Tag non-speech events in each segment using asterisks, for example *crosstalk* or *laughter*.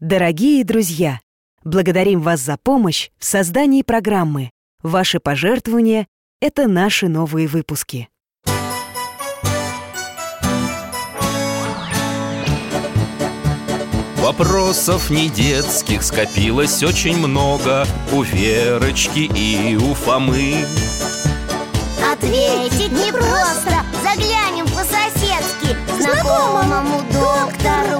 Дорогие друзья, благодарим вас за помощь в создании программы. Ваши пожертвования — это наши новые выпуски. Вопросов не детских скопилось очень много У Верочки и у Фомы Ответить непросто Заглянем по-соседски Знакомому доктору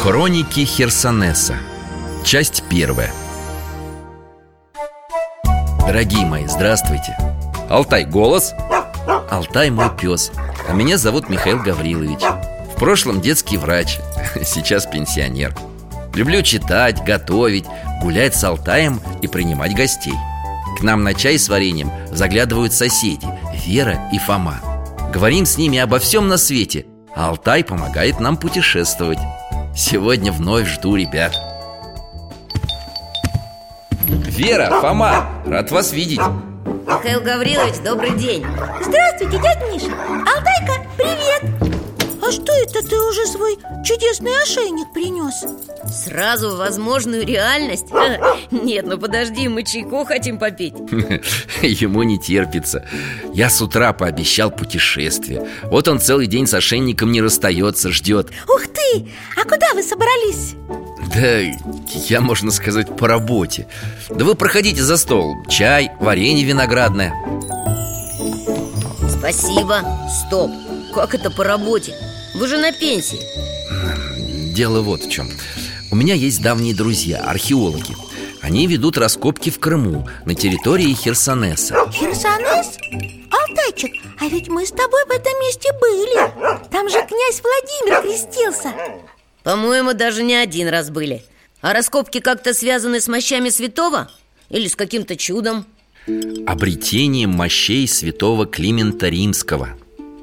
Хроники Херсонеса. Часть первая. Дорогие мои, здравствуйте. Алтай голос. Алтай мой пес. А меня зовут Михаил Гаврилович. В прошлом детский врач *laughs* Сейчас пенсионер. Люблю читать, готовить, гулять с Алтаем и принимать гостей. К нам на чай с вареньем заглядывают соседи Вера и Фома. Говорим с ними обо всем на свете А Алтай помогает нам путешествовать Сегодня вновь жду ребят. Вера, Фома, рад вас видеть. Михаил Гаврилович, добрый день. Здравствуйте, дядя Миша. Алтайка, привет А что это ты уже свой чудесный ошейник принес? Сразу в возможную реальность? Нет, ну подожди, мы чайку хотим попить *laughs* Ему не терпится Я с утра пообещал путешествие Вот он целый день с ошейником не расстается, ждет Ух ты! А куда вы собрались? Да я, можно сказать, по работе Да вы проходите за стол Чай, варенье виноградное Спасибо Стоп, как это по работе? Вы же на пенсии. Дело вот в чем У меня есть давние друзья, археологи. Они ведут раскопки в Крыму На территории Херсонеса. Херсонес? Алтайчик, а ведь мы с тобой в этом месте были. Там же князь Владимир крестился. По-моему, даже не один раз были. А раскопки как-то связаны с мощами святого? Или с каким-то чудом? Обретением мощей святого Климента Римского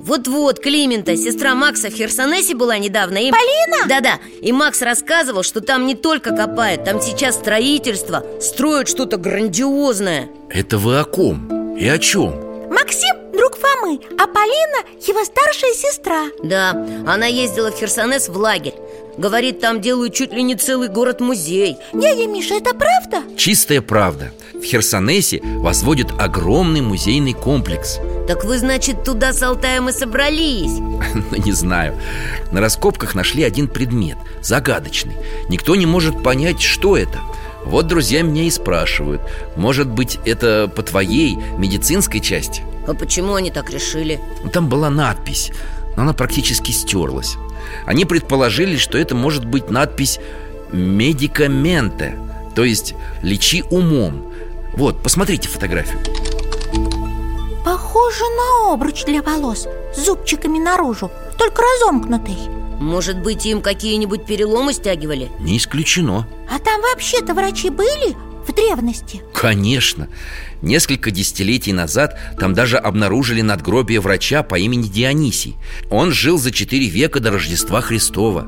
Вот-вот, Климента, сестра Макса в Херсонесе была недавно и... Полина? Да-да, и Макс рассказывал, что там не только копают Там сейчас строительство, строят что-то грандиозное Это вы о ком? И о чем? Максим – друг Фомы, а Полина – его старшая сестра Да, она ездила в Херсонес в лагерь Говорит, там делают чуть ли не целый город-музей Дядя Миша, это правда? Чистая правда В Херсонесе возводят огромный музейный комплекс Так вы, значит, туда с Алтаем и собрались? *laughs* Ну, не знаю На раскопках нашли один предмет, загадочный Никто не может понять, что это Вот друзья меня и спрашивают Может быть, это по твоей медицинской части? А почему они так решили? Там была надпись, но она практически стерлась. Они предположили, что это может быть надпись «Медикаменте» То есть «Лечи умом» Вот, посмотрите фотографию. Похоже на обруч для волос С зубчиками наружу Только разомкнутый. Может быть, им какие-нибудь переломы стягивали? Не исключено. А там вообще-то врачи были древности? Конечно Несколько десятилетий назад там даже обнаружили надгробие врача по имени Дионисий Он жил за четыре века до Рождества Христова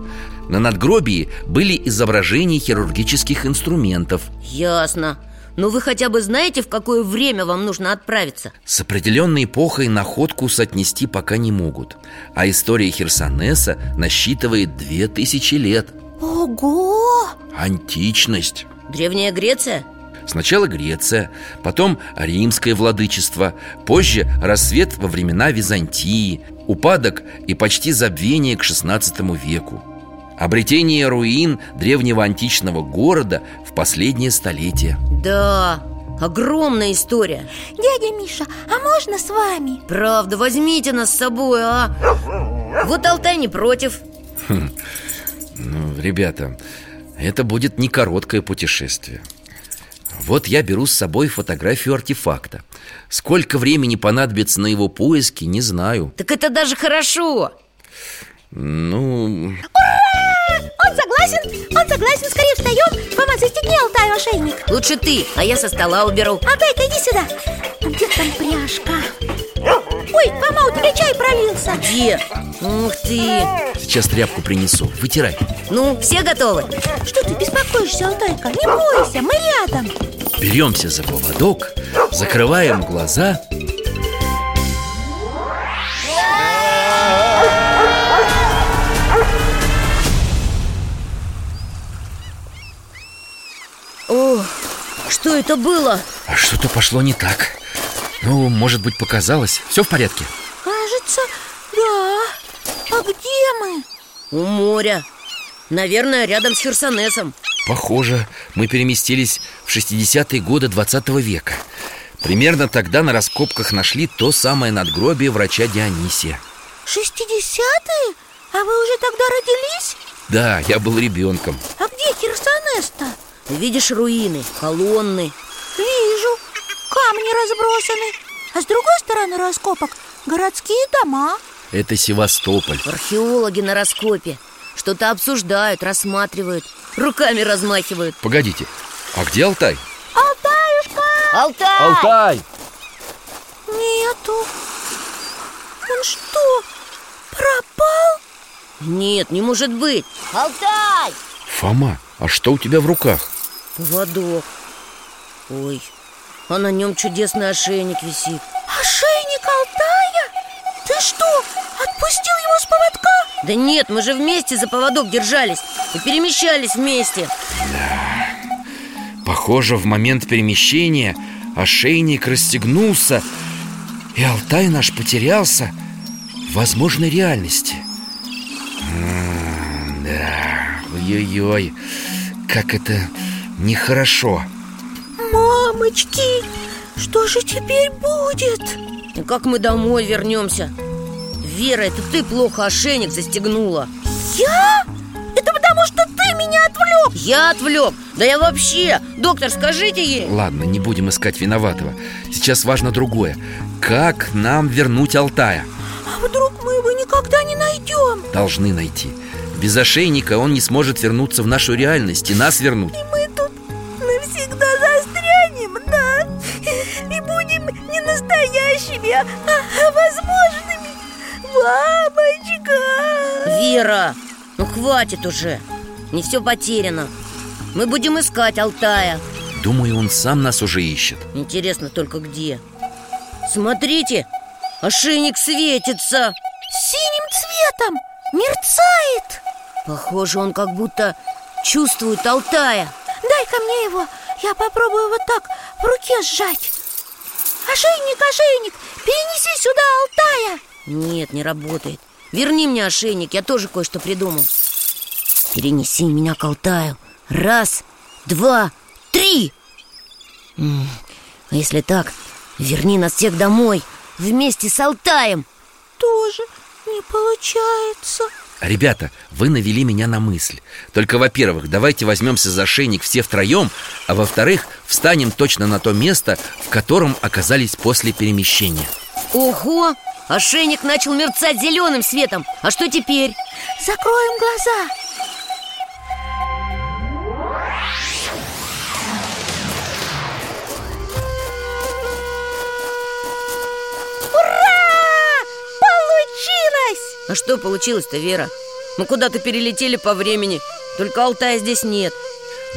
На надгробии были изображения хирургических инструментов Ясно Ну вы хотя бы знаете, в какое время вам нужно отправиться? С определенной эпохой находку соотнести пока не могут А история Херсонеса насчитывает две тысячи лет Ого! Античность Древняя Греция? Сначала Греция, потом Римское владычество Позже рассвет во времена Византии Упадок и почти забвение к XVI веку. Обретение руин древнего античного города в последнее столетие. Да, огромная история. Дядя Миша, а можно с вами? Правда, возьмите нас с собой, а? Вот Алтай не против. Ну, ребята, это будет не короткое путешествие вот я беру с собой фотографию артефакта. Сколько времени понадобится на его поиски, не знаю. Так это даже хорошо. Ну... Ура! Он согласен, он согласен, скорее встаем Мама, застегни Алтаю ошейник Лучше ты, а я со стола уберу Алтай, иди сюда Где там пряжка? Ой, Фома, у тебя чай пролился Где? Ух ты Сейчас тряпку принесу, вытирай Ну, все готовы? Что ты беспокоишься, Алтайка? Не бойся, мы рядом Беремся за поводок, закрываем глаза О, что это было? А что-то пошло не так Ну, может быть, показалось Все в порядке? Кажется, да А где мы? У моря Наверное, рядом с Херсонесом Похоже, мы переместились в 60-е годы 20 века Примерно тогда на раскопках нашли то самое надгробие врача Дионисия Шестидесятые? А вы уже тогда родились? Да, я был ребенком А где Херсонес-то? Видишь руины, колонны камни разбросаны А с другой стороны раскопок городские дома Это Севастополь Археологи на раскопе Что-то обсуждают, рассматривают Руками размахивают Погодите, а где Алтай? Алтаюшка! Алтай! Алтай! Нету Он что, пропал? Нет, не может быть Алтай! Фома, а что у тебя в руках? Поводок Ой, а на нем чудесный ошейник висит. Ошейник Алтая? Ты что, отпустил его с поводка? Да нет, мы же вместе за поводок держались И перемещались вместе. Похоже, в момент перемещения ошейник расстегнулся И Алтай наш потерялся в возможной реальности. М, Да, ой-ой-ой, как это нехорошо Мамочки, что же теперь будет? И как мы домой вернемся? Вера, это ты плохо ошейник застегнула Я? Это потому, что ты меня отвлек Я отвлек Да я вообще Доктор, скажите ей Ладно, не будем искать виноватого Сейчас важно другое Как нам вернуть Алтая? А вдруг мы его никогда не найдем? Должны найти Без ошейника он не сможет вернуться в нашу реальность И нас вернуть Мы Вера, ну хватит уже. Не все потеряно. Мы будем искать Алтая. Думаю, он сам нас уже ищет. Интересно только где. Смотрите, ошейник светится. Синим цветом! Мерцает! Похоже, он как будто чувствует Алтая. Дай-ка мне его, я попробую вот так в руке сжать. Ошейник, ошейник, перенеси сюда Алтая. Нет, не работает Верни мне ошейник, я тоже кое-что придумал Перенеси меня к Алтаю. Раз, два, три. А если так, верни нас всех домой Вместе с Алтаем. Тоже не получается. Ребята, вы навели меня на мысль. Только, во-первых, давайте возьмемся за ошейник все втроем А во-вторых, встанем точно на то место, в котором оказались после перемещения. Ого! Ошейник начал мерцать зеленым светом А что теперь? Закроем глаза Ура! Получилось! А что получилось-то, Вера? Мы куда-то перелетели по времени Только Алтая здесь нет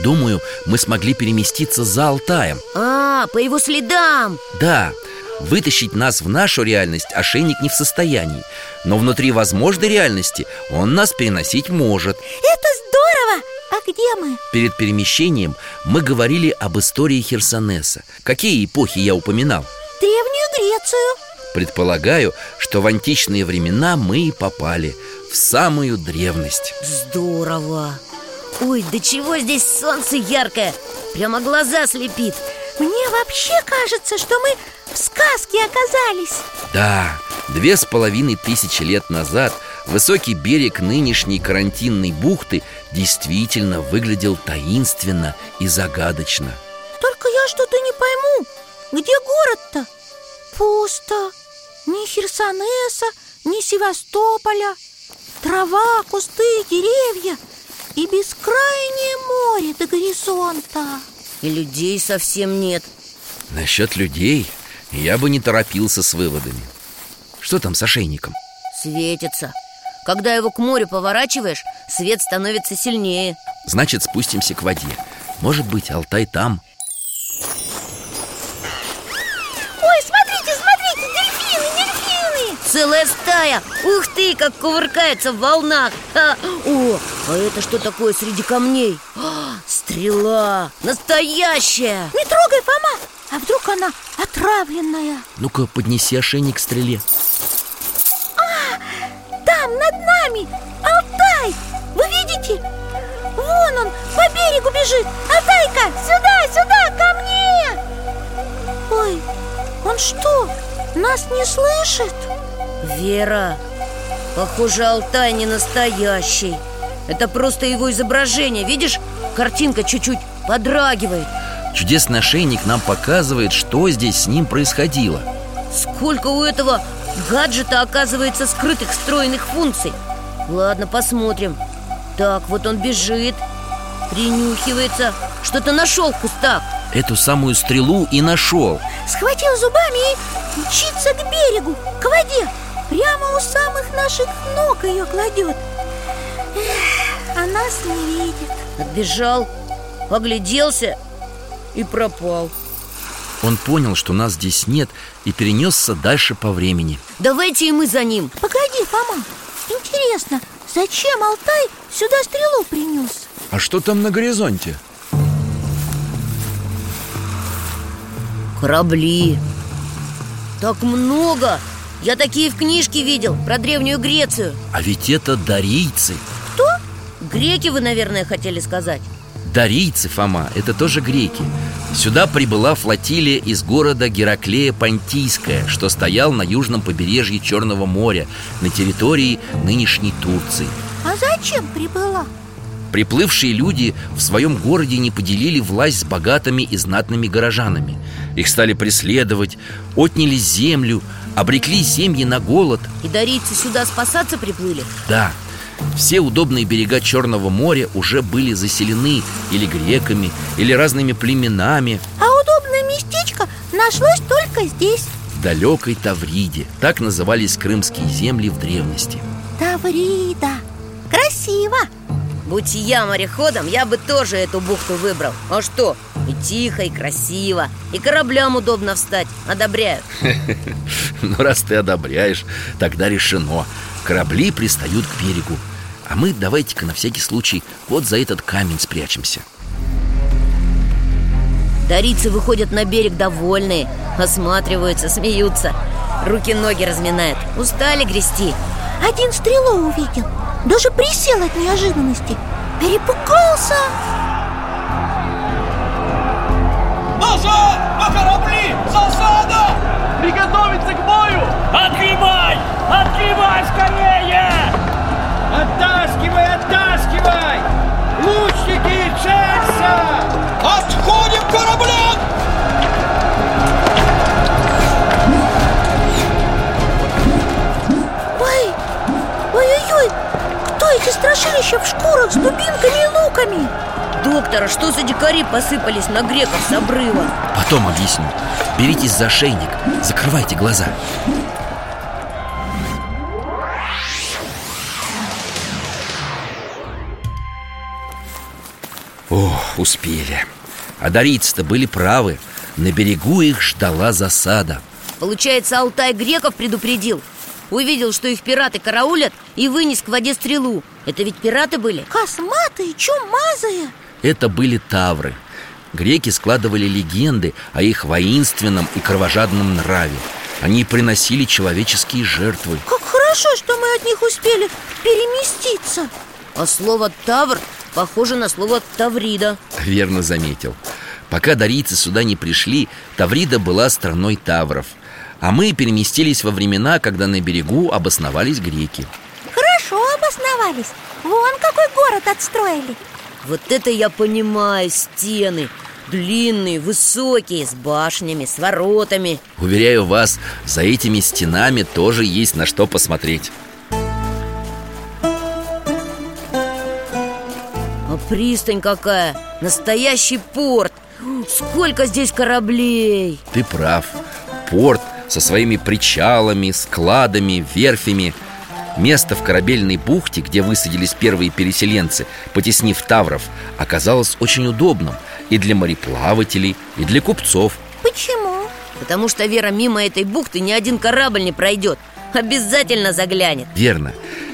Думаю, мы смогли переместиться за Алтаем А, по его следам Да, вытащить нас в нашу реальность ошейник не в состоянии. Но внутри возможной реальности он нас переносить может. Это здорово! А где мы? Перед перемещением мы говорили об истории Херсонеса. Какие эпохи я упоминал? Древнюю Грецию. Предполагаю, что в античные времена мы и попали В самую древность. Здорово! Ой, да чего здесь солнце яркое? Прямо глаза слепит. Мне вообще кажется, что мы в сказке оказались. Да, две с половиной тысячи лет назад Высокий берег нынешней карантинной бухты Действительно выглядел таинственно и загадочно. Только я что-то не пойму Где город-то? Пусто. Ни Херсонеса, ни Севастополя. Трава, кусты, деревья И бескрайнее море до горизонта. И людей совсем нет. Насчет людей я бы не торопился с выводами Что там с ошейником? Светится Когда его к морю поворачиваешь, свет становится сильнее Значит, спустимся к воде Может быть, Алтай там Ой, смотрите, смотрите, дельфины, дельфины Целая стая! Ух ты, как кувыркается в волнах! Ха! О, а это что такое среди камней? А, стрела! Настоящая! Не трогай, Фома А вдруг она отравленная? Ну-ка, поднеси ошейник к стреле. Там, над нами, Алтай! Вы видите? Вон он, по берегу бежит. Алтайка, сюда, сюда, ко мне! Ой, он что, нас не слышит? Вера, похоже, Алтай не настоящий. Это просто его изображение. Видишь, картинка чуть-чуть подрагивает Чудесный ошейник нам показывает, что здесь с ним происходило. Сколько у этого гаджета оказывается скрытых встроенных функций? Ладно, посмотрим. Так, вот он бежит. Принюхивается. Что-то нашел в кустах. Эту самую стрелу и нашел. Схватил зубами и мчится к берегу, к воде. Прямо у самых наших ног ее кладет Эх, А нас не видит Отбежал, огляделся и пропал. Он понял, что нас здесь нет И перенесся дальше по времени. Давайте и мы за ним. Погоди, Фома, интересно, зачем Алтай сюда стрелу принес? А что там на горизонте? Корабли. Так много. Я такие в книжке видел Про Древнюю Грецию. А ведь это дарийцы. Кто? Греки вы, наверное, хотели сказать Дарийцы, Фома, это тоже греки. Сюда прибыла флотилия из города Гераклея Понтийская Что стоял на южном побережье Черного моря На территории нынешней Турции. А зачем прибыла? Приплывшие люди в своем городе не поделили власть с богатыми и знатными горожанами. Их стали преследовать, отняли землю, обрекли семьи на голод. И дарийцы сюда спасаться приплыли? Да, все удобные берега Черного моря уже были заселены или греками, или разными племенами. А удобное местечко нашлось только здесь. В далекой Тавриде. Так назывались крымские земли в древности. Таврида. Красиво. Будь я мореходом, я бы тоже эту бухту выбрал. А что? И тихо, и красиво. И кораблям удобно встать Одобряю Но *laughs* Ну, раз ты одобряешь, тогда решено. Корабли пристают к берегу. А мы давайте-ка на всякий случай вот за этот камень спрячемся. Дарийцы выходят на берег довольные Осматриваются, смеются. Руки-ноги разминают. Устали грести. Один стрелу увидел. Даже присел от неожиданности. Перепугался Назад! На корабли! Засада! Приготовиться к бою! Доктор, а что за дикари посыпались на греков с обрыва? Потом объясню. Беритесь за ошейник, закрывайте глаза. Ох, успели. А дарийцы-то были правы. На берегу их ждала засада. Получается, Алтай греков предупредил. Увидел, что их пираты караулят И вынес к воде стрелу. Это ведь пираты были? Косматые, чумазые Это были тавры. Греки складывали легенды о их воинственном и кровожадном нраве. Они приносили человеческие жертвы. Как хорошо, что мы от них успели переместиться. А слово «тавр» похоже на слово «таврида» Верно заметил. Пока дарийцы сюда не пришли, Таврида была страной тавров. А мы переместились во времена, когда на берегу обосновались греки. Хорошо обосновались. Вон какой город отстроили Вот это я понимаю, стены Длинные, высокие, с башнями, с воротами Уверяю вас, за этими стенами тоже есть на что посмотреть пристань какая! Настоящий порт! Сколько здесь кораблей! Ты прав Порт со своими причалами, складами, верфями Место в корабельной бухте, где высадились первые переселенцы, потеснив тавров, оказалось очень удобным и для мореплавателей, и для купцов. Почему? Потому что, Вера, мимо этой бухты ни один корабль не пройдет. Обязательно заглянет. Верно.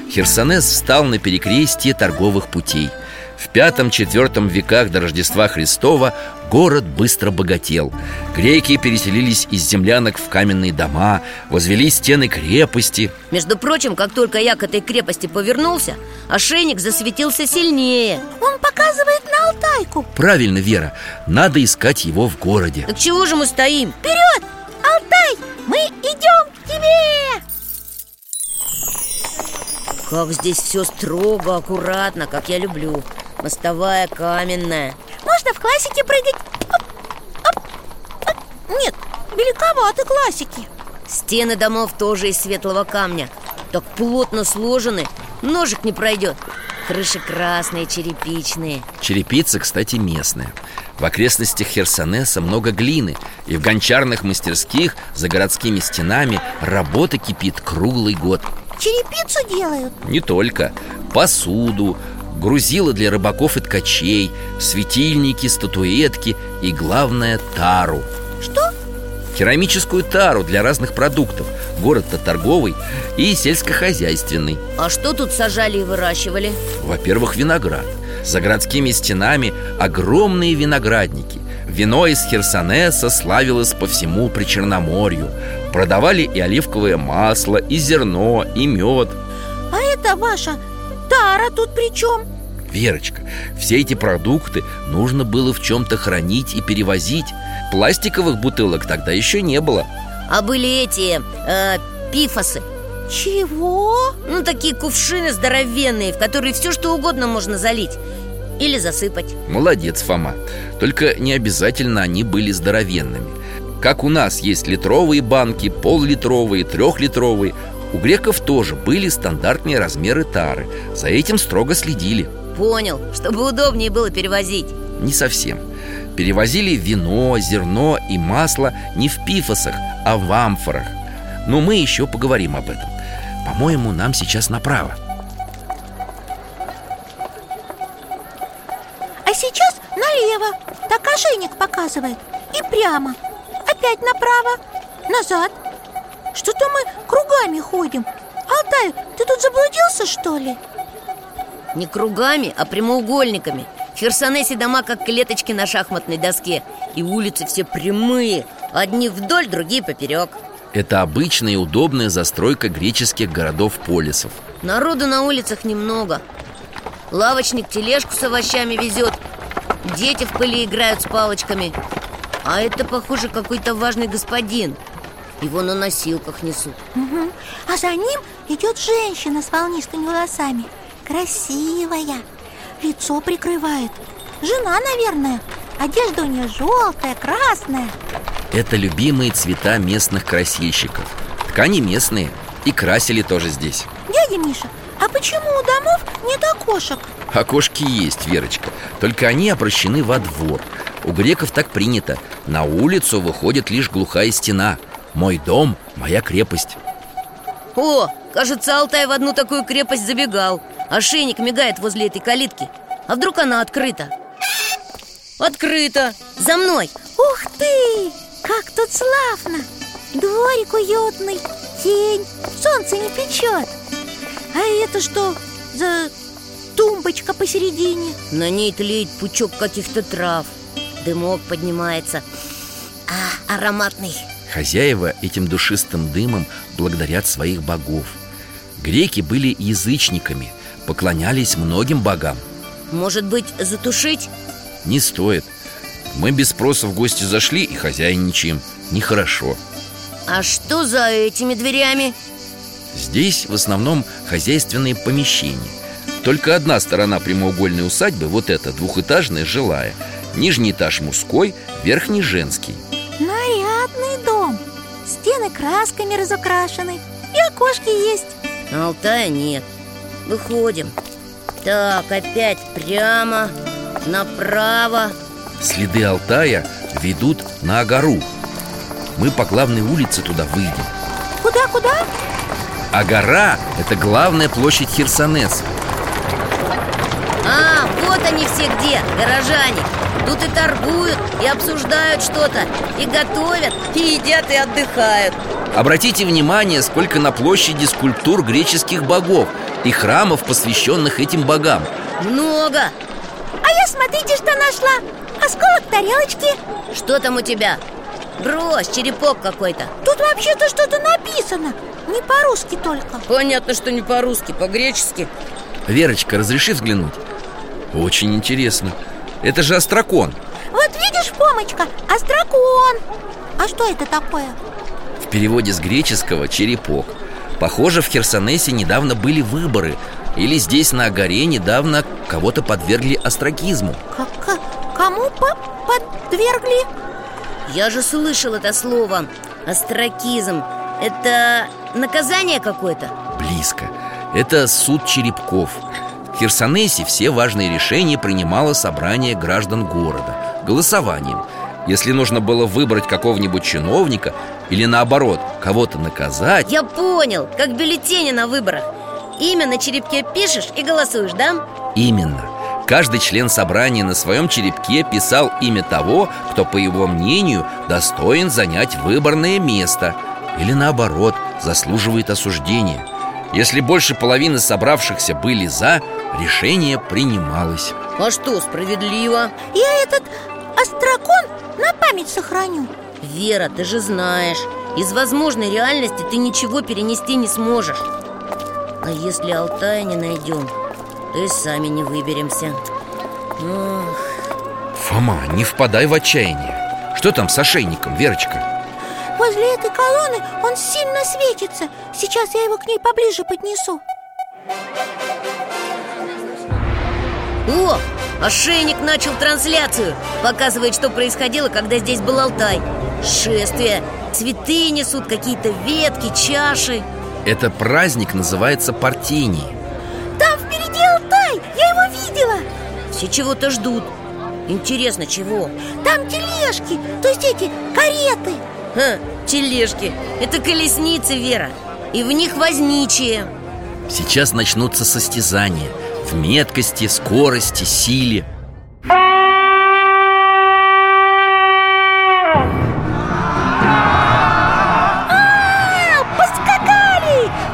Херсонес встал на перекрестие торговых путей В пятом-четвертом веках до Рождества Христова город быстро богател. Греки переселились из землянок в каменные дома Возвели стены крепости. Между прочим, как только я к этой крепости повернулся Ошейник засветился сильнее. Он показывает на Алтайку. Правильно, Вера, надо искать его в городе. Так чего же мы стоим? Вперед! Алтай, мы идем к тебе! Как здесь все строго, аккуратно, как я люблю Мостовая каменная. Можно в классике прыгать? Оп, оп, оп. Нет, великоваты классики. Стены домов тоже из светлого камня. Так плотно сложены, ножик не пройдет. Крыши красные, черепичные. Черепица, кстати, местная. В окрестностях Херсонеса много глины И в гончарных мастерских за городскими стенами работа кипит круглый год. Черепицу делают? Не только. Посуду, грузила для рыбаков и ткачей Светильники, статуэтки и, главное, тару. Что? Керамическую тару для разных продуктов. Город-то торговый и сельскохозяйственный. А что тут сажали и выращивали? Во-первых, виноград. За городскими стенами огромные виноградники. Вино из Херсонеса славилось по всему Причерноморью. Продавали и оливковое масло, и зерно, и мед. А это ваша тара тут при чем? Верочка, все эти продукты нужно было в чем-то хранить и перевозить. Пластиковых бутылок тогда еще не было. А были эти, э, пифосы. Чего? Ну, такие кувшины здоровенные, в которые все что угодно можно залить Или засыпать. Молодец, Фома. Только не обязательно они были здоровенными. Как у нас есть литровые банки, пол-литровые, трехлитровые У греков тоже были стандартные размеры тары За этим строго следили. Понял, чтобы удобнее было перевозить. Не совсем. Перевозили вино, зерно и масло не в пифосах, а в амфорах. Но мы еще поговорим об этом. По-моему, нам сейчас направо. А сейчас налево. Так ошейник показывает. И прямо. Опять направо. Назад Что-то мы кругами ходим. Алтай, ты тут заблудился, что ли? Не кругами, а прямоугольниками. В Херсонесе дома как клеточки на шахматной доске. И улицы все прямые. Одни вдоль, другие поперек. Это обычная и удобная застройка греческих городов-полисов Народу на улицах немного. Лавочник тележку с овощами везет. Дети в пыли играют с палочками. А это, похоже, какой-то важный господин Его на носилках несут. Мгм. А за ним идет женщина с волнистыми волосами. Красивая. Лицо прикрывает. Жена, наверное. Одежда у нее желтая, красная. Это любимые цвета местных красильщиков. Ткани местные. И красили тоже здесь. Дядя Миша, а почему у домов нет окошек? Окошки есть, Верочка. Только они обращены во двор. У греков так принято. На улицу выходит лишь глухая стена Мой дом – моя крепость О, кажется, Алтай в одну такую крепость забегал Ошейник мигает возле этой калитки А вдруг она открыта? Открыта! За мной! Ух ты! Как тут славно! Дворик уютный, тень, солнце не печет А это что за тумбочка посередине? На ней тлеет пучок каких-то трав Дымок поднимается А, ароматный Хозяева этим душистым дымом благодарят своих богов. Греки были язычниками Поклонялись многим богам. Может быть, затушить? Не стоит. Мы без спроса в гости зашли и хозяйничаем. Нехорошо. А что за этими дверями? Здесь в основном хозяйственные помещения. Только одна сторона прямоугольной усадьбы Вот эта, двухэтажная, жилая. Нижний этаж мужской, верхний женский Стены красками разукрашены И окошки есть. А Алтая нет. Выходим. Так, опять прямо, направо. Следы Алтая ведут на Агару Мы по главной улице туда выйдем. Куда-куда? Агара – это главная площадь Херсонеса. А, вот они все где, горожане Тут и торгуют, и обсуждают что-то И готовят, и едят, и отдыхают. Обратите внимание, сколько на площади скульптур греческих богов И храмов, посвященных этим богам. Много. А я смотрите, что нашла. Осколок тарелочки. Что там у тебя? Брось, черепок какой-то. Тут вообще-то что-то написано. Не по-русски только. Понятно, что не по-русски, по-гречески. Верочка, разреши взглянуть? Очень интересно Это же острокон Вот видишь, Помочка, острокон А что это такое? В переводе с греческого «черепок» Похоже, в Херсонесе недавно были выборы. Или здесь на Агаре недавно кого-то подвергли остракизму Как, кому по подвергли? Я же слышал это слово Остракизм Это наказание какое-то? Близко. Это суд черепков Херсонесе все важные решения принимало собрание граждан города Голосованием. Если нужно было выбрать какого-нибудь чиновника Или наоборот, кого-то наказать Я понял, как бюллетени на выборах. Имя на черепке пишешь и голосуешь, да? Именно. Каждый член собрания на своем черепке писал имя того, кто, по его мнению, достоин занять выборное место Или наоборот, заслуживает осуждения. Если больше половины собравшихся были «за», решение принималось. А что, справедливо? Я этот острокон на память сохраню. Вера, ты же знаешь Из возможной реальности ты ничего перенести не сможешь. А если Алтая не найдем, то и сами не выберемся. Ох. Фома, не впадай в отчаяние. Что там с ошейником, Верочка? Возле этой колонны он сильно светится. Сейчас я его к ней поближе поднесу О, ошейник начал трансляцию. Показывает, что происходило, когда здесь был Алтай. Шествие, цветы несут, какие-то ветки, чаши. Это праздник называется Партений Там впереди Алтай, я его видела! Все чего-то ждут. Интересно, чего? Там тележки, то есть эти кареты. Ха, тележки. Это колесницы, Вера. И в них возничие. Сейчас начнутся состязания В меткости, скорости, силе А!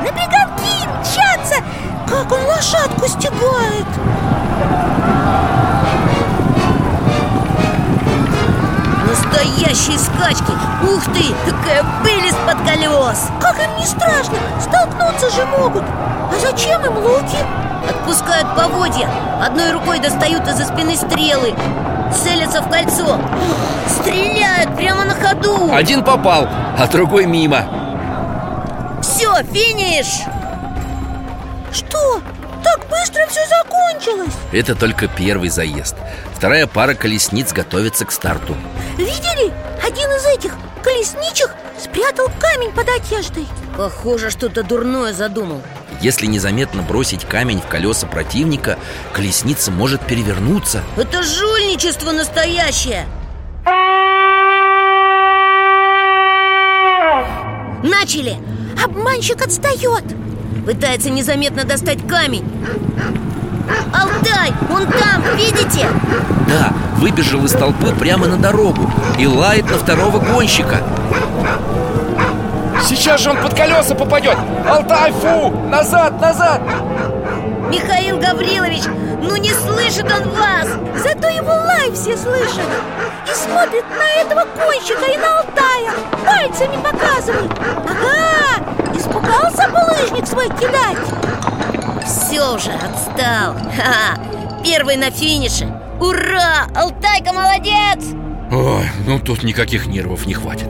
На беговки мчатся! Как он лошадку стегает! Настоящие скачки! Ух ты, какая пыль из-под колес! Как им не страшно? Столкнуться же могут А зачем им луки? Отпускают поводья. Одной рукой достают из-за спины стрелы Целятся в кольцо. Стреляют прямо на ходу. Один попал, а другой мимо. Все, финиш! Что? Так быстро все закончилось? Это только первый заезд. Вторая пара колесниц готовится к старту. Видели? Один из этих колесничих спрятал камень под одеждой. Похоже, что-то дурное задумал Если незаметно бросить камень в колеса противника Колесница может перевернуться. Это жульничество настоящее! Начали! Обманщик отстает Пытается незаметно достать камень. Алтай, он там, видите? Да, выбежал из толпы прямо на дорогу И лает на второго гонщика Сейчас же он под колеса попадет Алтай, фу! Назад, назад! Михаил Гаврилович, ну не слышит он вас Зато его лай все слышат И смотрит на этого гонщика и на Алтая Пальцами показывает Ага, испугался булыжник свой кидать Все уже, отстал Ха -ха. Первый на финише Ура! Алтайка молодец! Ой, ну тут никаких нервов не хватит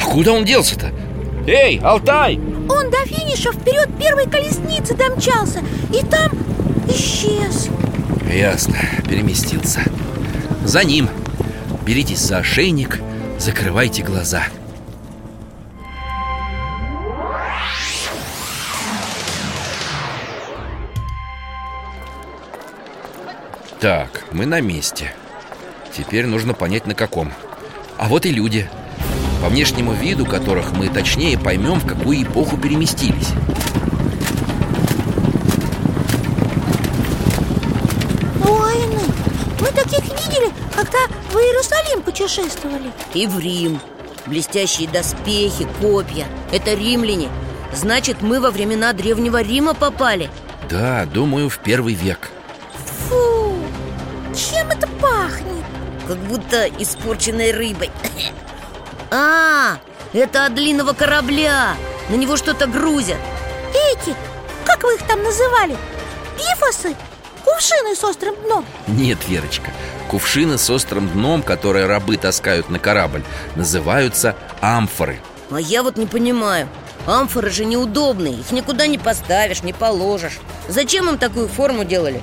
А куда он делся-то? Эй, Алтай! Он до финиша вперед первой колесницы домчался И там исчез. Ясно, переместился. За ним. Беритесь за ошейник, закрывайте глаза. Так, мы на месте. Теперь нужно понять на каком. А вот и люди По внешнему виду которых мы точнее поймем, в какую эпоху переместились. Воины Мы таких видели, когда в Иерусалим путешествовали. И в Рим. Блестящие доспехи, копья. Это римляне. Значит, мы во времена Древнего Рима попали? Да, думаю, в первый век. Фу, чем это пахнет? Как будто испорченной рыбой А, это от длинного корабля. На него что-то грузят. Эти, как вы их там называли? Пифосы? Кувшины с острым дном? Нет, Верочка. Кувшины с острым дном, которые рабы таскают на корабль Называются амфоры. А я вот не понимаю. Амфоры же неудобные. Их никуда не поставишь, не положишь. Зачем им такую форму делали?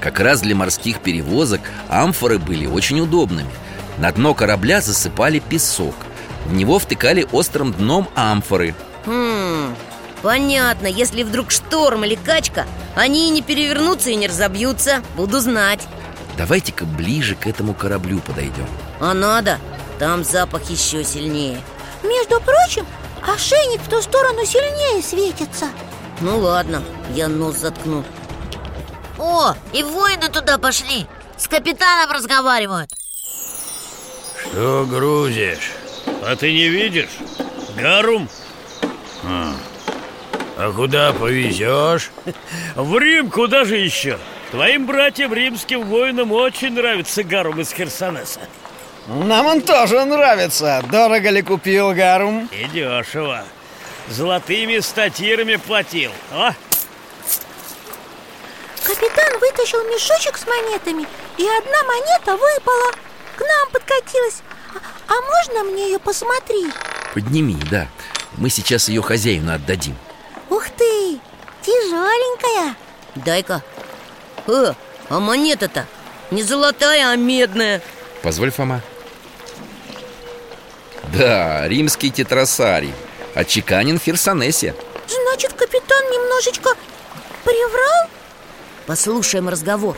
Как раз для морских перевозок амфоры были очень удобными. На дно корабля засыпали песок В него втыкали острым дном амфоры. Хм, понятно Если вдруг шторм или качка Они и не перевернутся и не разобьются. Буду знать. Давайте-ка ближе к этому кораблю подойдем. А надо? Там запах еще сильнее. Между прочим, ошейник в ту сторону сильнее светится. Ну ладно, я нос заткну. О, и воины туда пошли. С капитаном разговаривают. Что грузишь? А ты не видишь? Гарум А, а куда повезешь? В Рим куда же еще? Твоим братьям римским воинам очень нравится Гарум из Херсонеса Нам он тоже нравится Дорого ли купил Гарум? И дешево Золотыми статирами платил О, Капитан вытащил мешочек с монетами И одна монета выпала К нам подкатилась А, можно мне ее посмотреть? Подними, да. Мы сейчас ее хозяину отдадим. Ух ты, тяжеленькая Дай-ка. Э, а монета-то? Не золотая, а медная. Позволь, Фома. Да, римский тетрасарий. Отчеканен в Херсонесе. Значит, капитан немножечко приврал? Послушаем разговор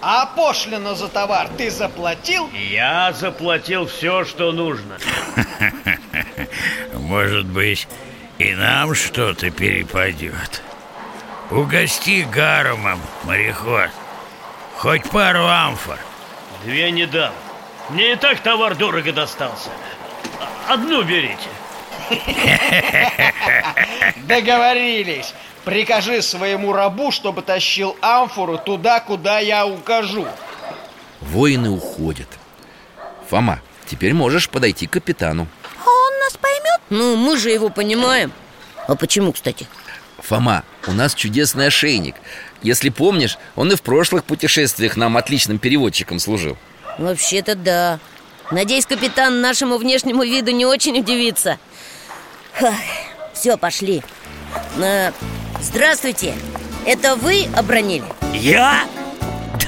А пошлину за товар ты заплатил? Я заплатил все, что нужно. *laughs* Может быть, и нам что-то перепадет Угости гарумом, мореход. Хоть пару амфор. Две не дам. Мне и так товар дорого достался. Одну берите. *laughs* Договорились Прикажи своему рабу, чтобы тащил амфору туда, куда я укажу. Воины уходят. Фома, теперь можешь подойти к капитану. А он нас поймет? Ну, мы же его понимаем. А почему, кстати? Фома, у нас чудесный ошейник. Если помнишь, он и в прошлых путешествиях нам отличным переводчиком служил. Вообще-то да. Надеюсь, капитан нашему внешнему виду не очень удивится. Все, пошли. А, Здравствуйте Это вы обронили? Я?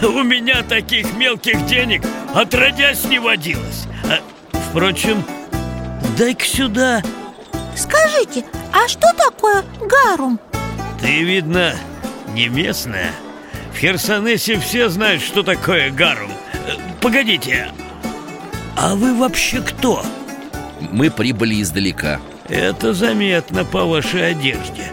Да у меня таких мелких денег отродясь не водилось А, Впрочем, дай-ка сюда Скажите, а что такое гарум? Ты, видно, не местная В Херсонесе все знают, что такое гарум Э, Погодите, а вы вообще кто? Мы прибыли издалека Это заметно по вашей одежде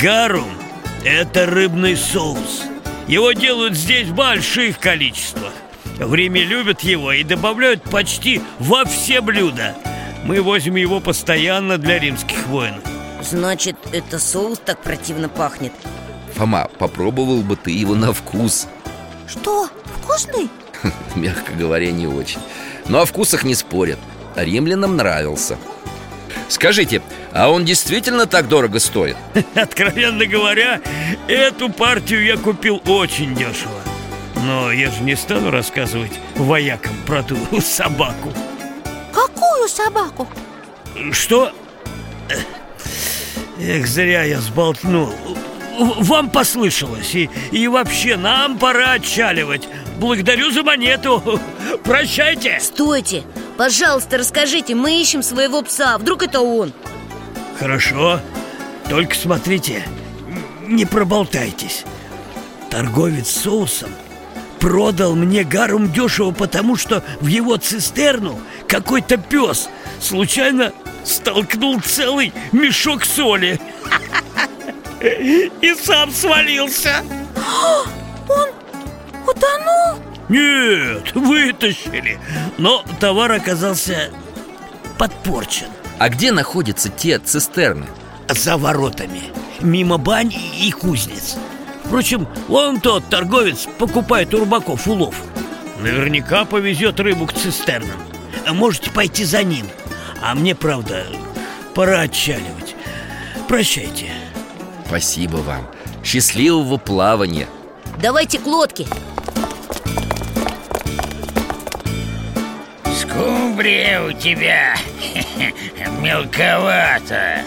Гарум – это рыбный соус. Его делают здесь в больших количествах. В Риме любят его и добавляют почти во все блюда. Мы возим его постоянно для римских воинов. Значит, это соус так противно пахнет? Фома, попробовал бы ты его на вкус. Что, вкусный? *laughs* Мягко говоря, не очень. Но о вкусах не спорят. Римлянам нравился Скажите, а он действительно так дорого стоит? *laughs* Откровенно говоря, эту партию я купил очень дешево Но я же не стану рассказывать воякам про ту *laughs* собаку Какую собаку? Что? Эх, зря я сболтнул Вам послышалось И, и вообще, нам пора отчаливать Благодарю за монету *laughs* Прощайте Стойте, пожалуйста, расскажите Мы ищем своего пса, вдруг это он? Хорошо. Только смотрите Не проболтайтесь. Торговец соусом Продал мне гарум дешево, потому что в его цистерну какой-то пес случайно столкнул целый мешок соли. *laughs* И сам свалился. Он утонул? Нет, вытащили. Но товар оказался подпорчен. А где находятся те цистерны? За воротами. Мимо бань и кузнец. Впрочем, вон тот торговец покупает у рыбаков улов. Наверняка повезет рыбу к цистернам. Можете пойти за ним. А мне, правда, пора отчаливать. Прощайте. Спасибо вам. Счастливого плавания. Давайте к лодке Скумбрия у тебя. *laughs* Мелковато.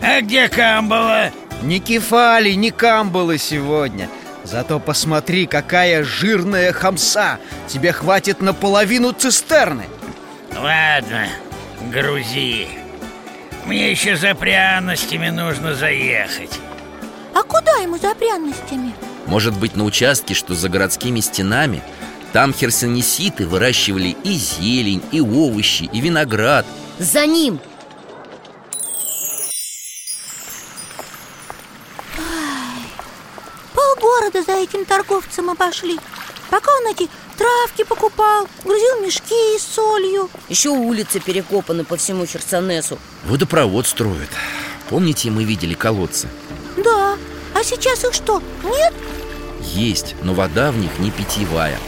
А где камбала? Ни кефали, ни камбалы сегодня. Зато посмотри, какая жирная хамса. Тебе хватит на половину цистерны. Ладно, грузи. Мне еще за пряностями нужно заехать. А куда ему за пряностями? Может быть, на участке, что за городскими стенами Там херсонеситы выращивали и зелень, и овощи, и виноград. За ним! Полгорода за этим торговцем обошли. Пока он эти травки покупал Грузил мешки с солью. Еще улицы перекопаны по всему Херсонесу. Водопровод строят. Помните, мы видели колодцы? Да, а сейчас их что, нет? Есть, но вода в них не питьевая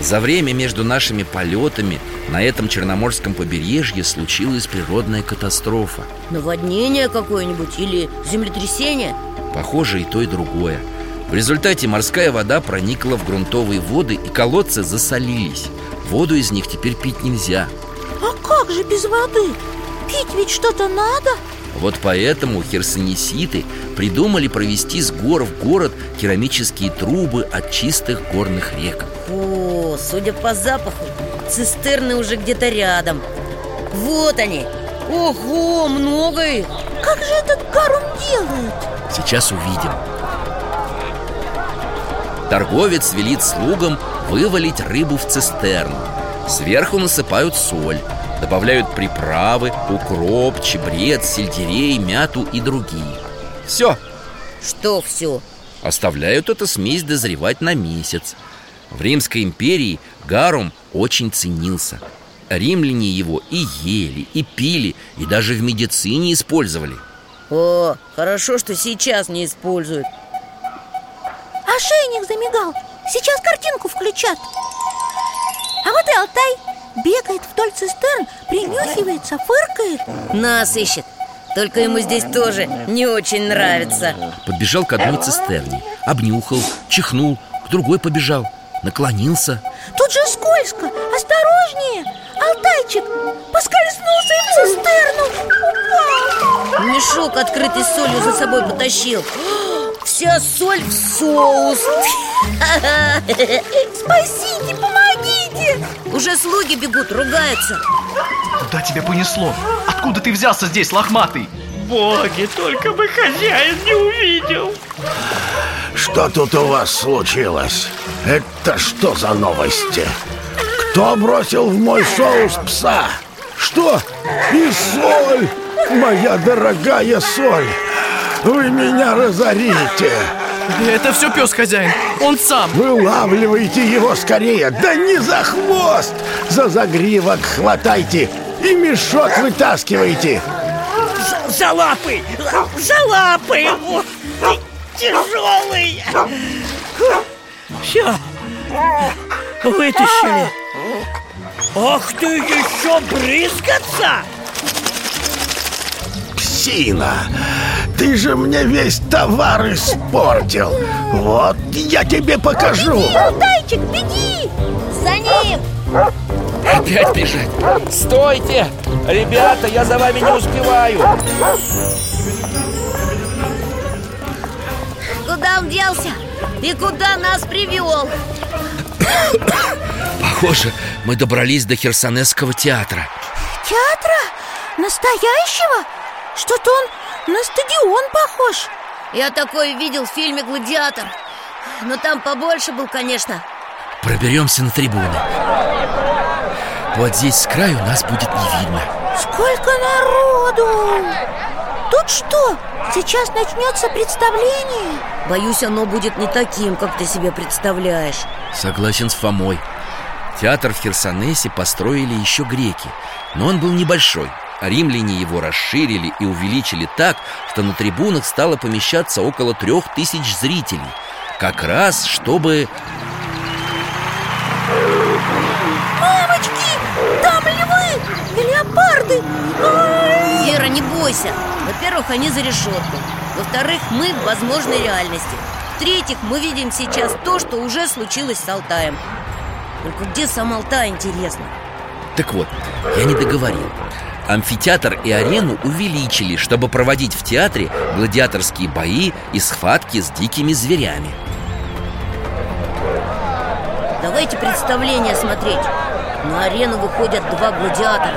За время между нашими полетами на этом Черноморском побережье случилась природная катастрофа. Наводнение какое-нибудь или землетрясение? Похоже и то, и другое. В результате морская вода проникла в грунтовые воды и колодцы засолились. Воду из них теперь пить нельзя. А как же без воды? Пить ведь что-то надо Вот поэтому херсонеситы придумали провести с гор в город керамические трубы от чистых горных рек. О, судя по запаху, цистерны уже где-то рядом. Вот они. Ого, много их. Как же этот гарум делает? Сейчас увидим. Торговец велит слугам вывалить рыбу в цистерну. Сверху насыпают соль Добавляют приправы, укроп, чебрец, сельдерей, мяту и другие. Все, Что все? оставляют эту смесь дозревать на месяц. В Римской империи гарум очень ценился. Римляне его и ели, и пили, и даже в медицине использовали. О, хорошо, что сейчас не используют. Ошейник замигал. Сейчас картинку включат. А вот и Алтай Бегает вдоль цистерн, принюхивается, фыркает. Нас ищет. Только ему здесь тоже не очень нравится. Подбежал к одной цистерне Обнюхал, чихнул, к другой побежал Наклонился. Тут же скользко, осторожнее. Алтайчик поскользнулся и в цистерну Упал. Мешок, открытый солью, за собой потащил. Вся соль в соус. Спасите, помогите Уже слуги бегут, ругаются Куда тебя понесло? Откуда ты взялся здесь, лохматый? Боги, только бы хозяин не увидел Что тут у вас случилось? Это что за новости? Кто бросил в мой соус пса? Что? И соль! Моя дорогая соль! Вы меня разорите! Это все пес хозяин, он сам Вылавливайте его скорее! Да не за хвост! За загривок хватайте и мешок вытаскивайте! За, за лапы! За лапы! Ох, ты тяжелый! Все, вытащили Ах ты еще брызгаться! Псина! Ты же мне весь товар испортил! Вот я тебе покажу! Алтайчик, беги! За ним! Опять бежать Стойте! Ребята, я за вами не успеваю Куда он делся? И куда нас привел? Похоже, мы добрались до Херсонесского театра Театра? Настоящего? Что-то он на стадион похож. Я такое видел в фильме «Гладиатор» Но там побольше был, конечно. Проберемся на трибуны. Вот здесь с краю нас будет не видно. Сколько народу! Тут что, сейчас начнется представление? Боюсь, оно будет не таким, как ты себе представляешь. Согласен с Фомой. Театр в Херсонесе построили еще греки Но он был небольшой римляне его расширили и увеличили так, что на трибунах стало помещаться около трех тысяч зрителей. Как раз чтобы... Мамочки, там львы и леопарды Вера, не бойся. Во-первых, они за решеткой. Во-вторых, мы в возможной реальности. В-третьих, мы видим сейчас то, что уже случилось с Алтаем. Только где сам Алтай, интересно? Так вот, я не договорил Амфитеатр и арену увеличили, чтобы проводить в театре гладиаторские бои и схватки с дикими зверями. Давайте представление смотреть. На арену выходят два гладиатора.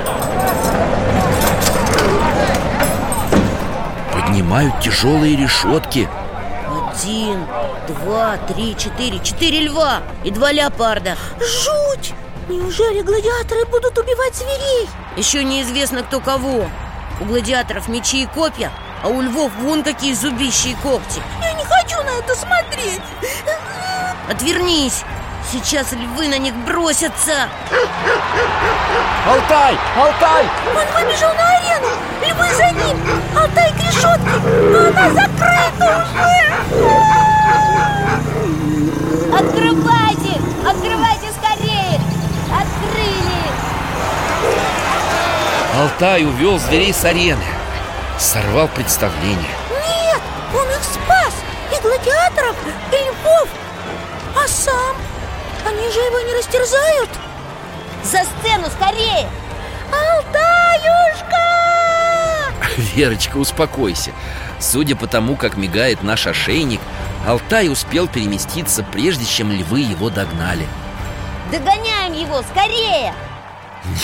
Поднимают тяжелые решетки. Один, два, три, четыре. Четыре льва и два леопарда. Жуть! Неужели гладиаторы будут убивать зверей? Еще неизвестно кто кого. У гладиаторов мечи и копья А у львов вон какие зубища и когти. Я не хочу на это смотреть. Отвернись. Сейчас львы на них бросятся. Алтай! Алтай! Он выбежал на арену. Львы за ним. Алтай к решетке. Но она закрыта уже Открывайте! Открывайте скорее! Открыли! Алтай увел зверей с арены Сорвал представление Нет, он их спас И гладиаторов, и львов А сам? Они же его не растерзают? За сцену скорее! Алтаюшка! *laughs* Верочка, успокойся Судя по тому, как мигает наш ошейник Алтай успел переместиться, прежде чем львы его догнали Догоняем его, скорее!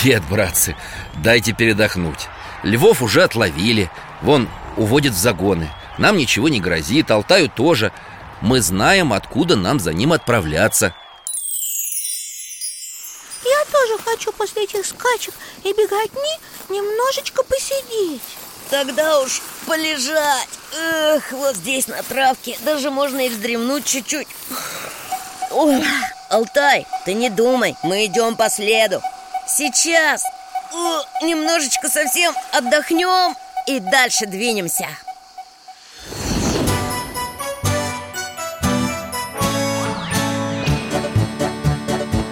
Нет, братцы, дайте передохнуть. Львов уже отловили Вон, уводят в загоны. Нам ничего не грозит, Алтаю тоже. Мы знаем, откуда нам за ним отправляться. Я тоже хочу после этих скачек и беготни немножечко посидеть. Тогда уж полежать. Эх, вот здесь на травке Даже можно и вздремнуть чуть-чуть. Ой, Алтай, ты не думай, мы идем по следу Сейчас. О, немножечко совсем отдохнем И дальше двинемся.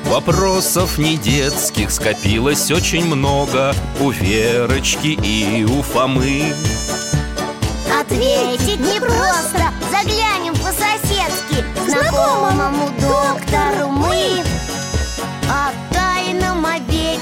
Вопросов не детских скопилось очень много У Верочки и у Фомы. Ответить непросто Заглянем по-соседски Знакомому доктору мы